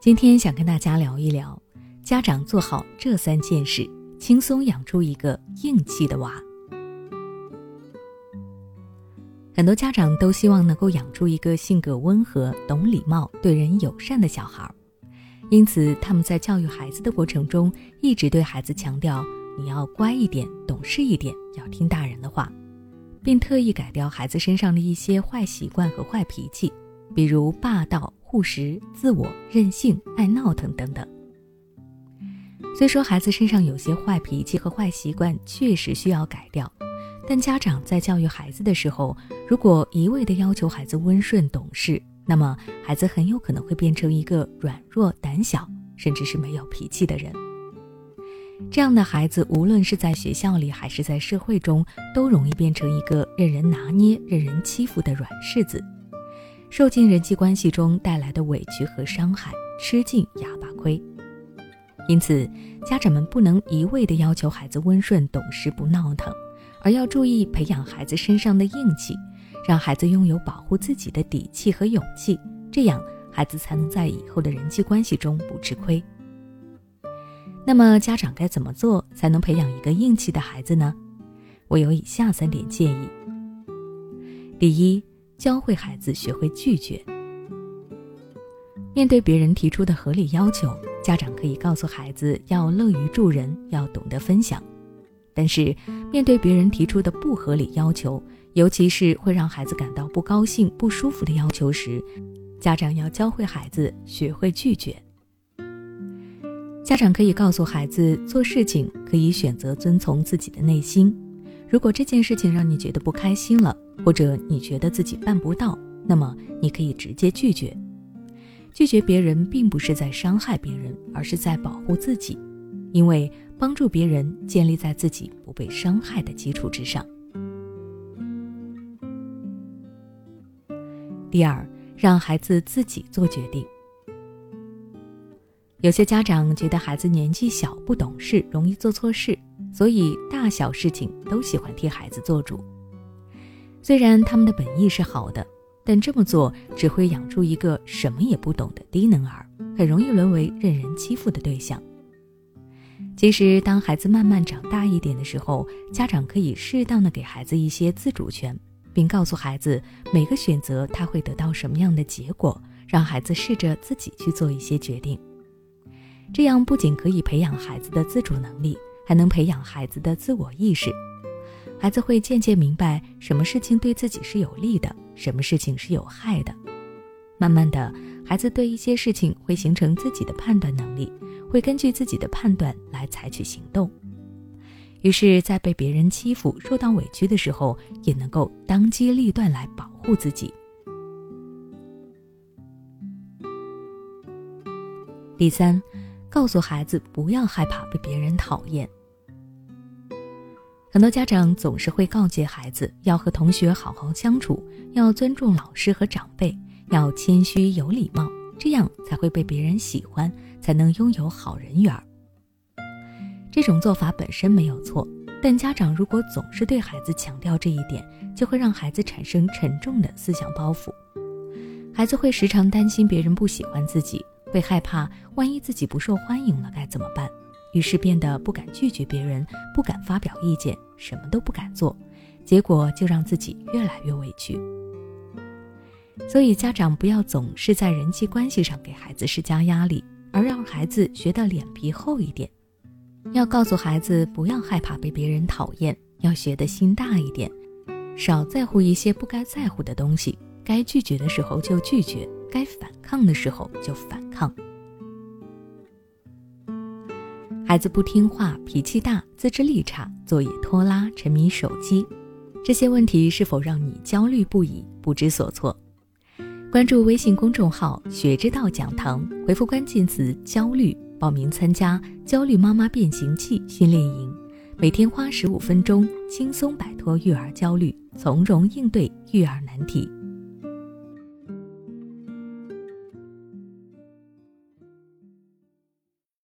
今天想跟大家聊一聊，家长做好这三件事，轻松养出一个硬气的娃。很多家长都希望能够养出一个性格温和、懂礼貌、对人友善的小孩，因此他们在教育孩子的过程中，一直对孩子强调你要乖一点、懂事一点，要听大人的话，并特意改掉孩子身上的一些坏习惯和坏脾气，比如霸道。护食、自我、任性、爱闹腾等等。虽说孩子身上有些坏脾气和坏习惯确实需要改掉，但家长在教育孩子的时候，如果一味的要求孩子温顺懂事，那么孩子很有可能会变成一个软弱、胆小，甚至是没有脾气的人。这样的孩子，无论是在学校里还是在社会中，都容易变成一个任人拿捏、任人欺负的软柿子。受尽人际关系中带来的委屈和伤害，吃尽哑巴亏。因此，家长们不能一味地要求孩子温顺懂事不闹腾，而要注意培养孩子身上的硬气，让孩子拥有保护自己的底气和勇气，这样孩子才能在以后的人际关系中不吃亏。那么，家长该怎么做才能培养一个硬气的孩子呢？我有以下三点建议：第一。教会孩子学会拒绝。面对别人提出的合理要求，家长可以告诉孩子要乐于助人，要懂得分享。但是，面对别人提出的不合理要求，尤其是会让孩子感到不高兴、不舒服的要求时，家长要教会孩子学会拒绝。家长可以告诉孩子，做事情可以选择遵从自己的内心。如果这件事情让你觉得不开心了，或者你觉得自己办不到，那么你可以直接拒绝。拒绝别人并不是在伤害别人，而是在保护自己，因为帮助别人建立在自己不被伤害的基础之上。第二，让孩子自己做决定。有些家长觉得孩子年纪小不懂事，容易做错事。所以，大小事情都喜欢替孩子做主。虽然他们的本意是好的，但这么做只会养出一个什么也不懂的低能儿，很容易沦为任人欺负的对象。其实，当孩子慢慢长大一点的时候，家长可以适当的给孩子一些自主权，并告诉孩子每个选择他会得到什么样的结果，让孩子试着自己去做一些决定。这样不仅可以培养孩子的自主能力。还能培养孩子的自我意识，孩子会渐渐明白什么事情对自己是有利的，什么事情是有害的。慢慢的，孩子对一些事情会形成自己的判断能力，会根据自己的判断来采取行动。于是，在被别人欺负、受到委屈的时候，也能够当机立断来保护自己。第三，告诉孩子不要害怕被别人讨厌。很多家长总是会告诫孩子要和同学好好相处，要尊重老师和长辈，要谦虚有礼貌，这样才会被别人喜欢，才能拥有好人缘。这种做法本身没有错，但家长如果总是对孩子强调这一点，就会让孩子产生沉重的思想包袱。孩子会时常担心别人不喜欢自己，会害怕万一自己不受欢迎了该怎么办。于是变得不敢拒绝别人，不敢发表意见，什么都不敢做，结果就让自己越来越委屈。所以家长不要总是在人际关系上给孩子施加压力，而让孩子学的脸皮厚一点。要告诉孩子不要害怕被别人讨厌，要学的心大一点，少在乎一些不该在乎的东西。该拒绝的时候就拒绝，该反抗的时候就反抗。孩子不听话、脾气大、自制力差、作业拖拉、沉迷手机，这些问题是否让你焦虑不已、不知所措？关注微信公众号“学之道讲堂”，回复关键词“焦虑”，报名参加“焦虑妈妈变形记”训练营，每天花十五分钟，轻松摆脱育儿焦虑，从容应对育儿难题。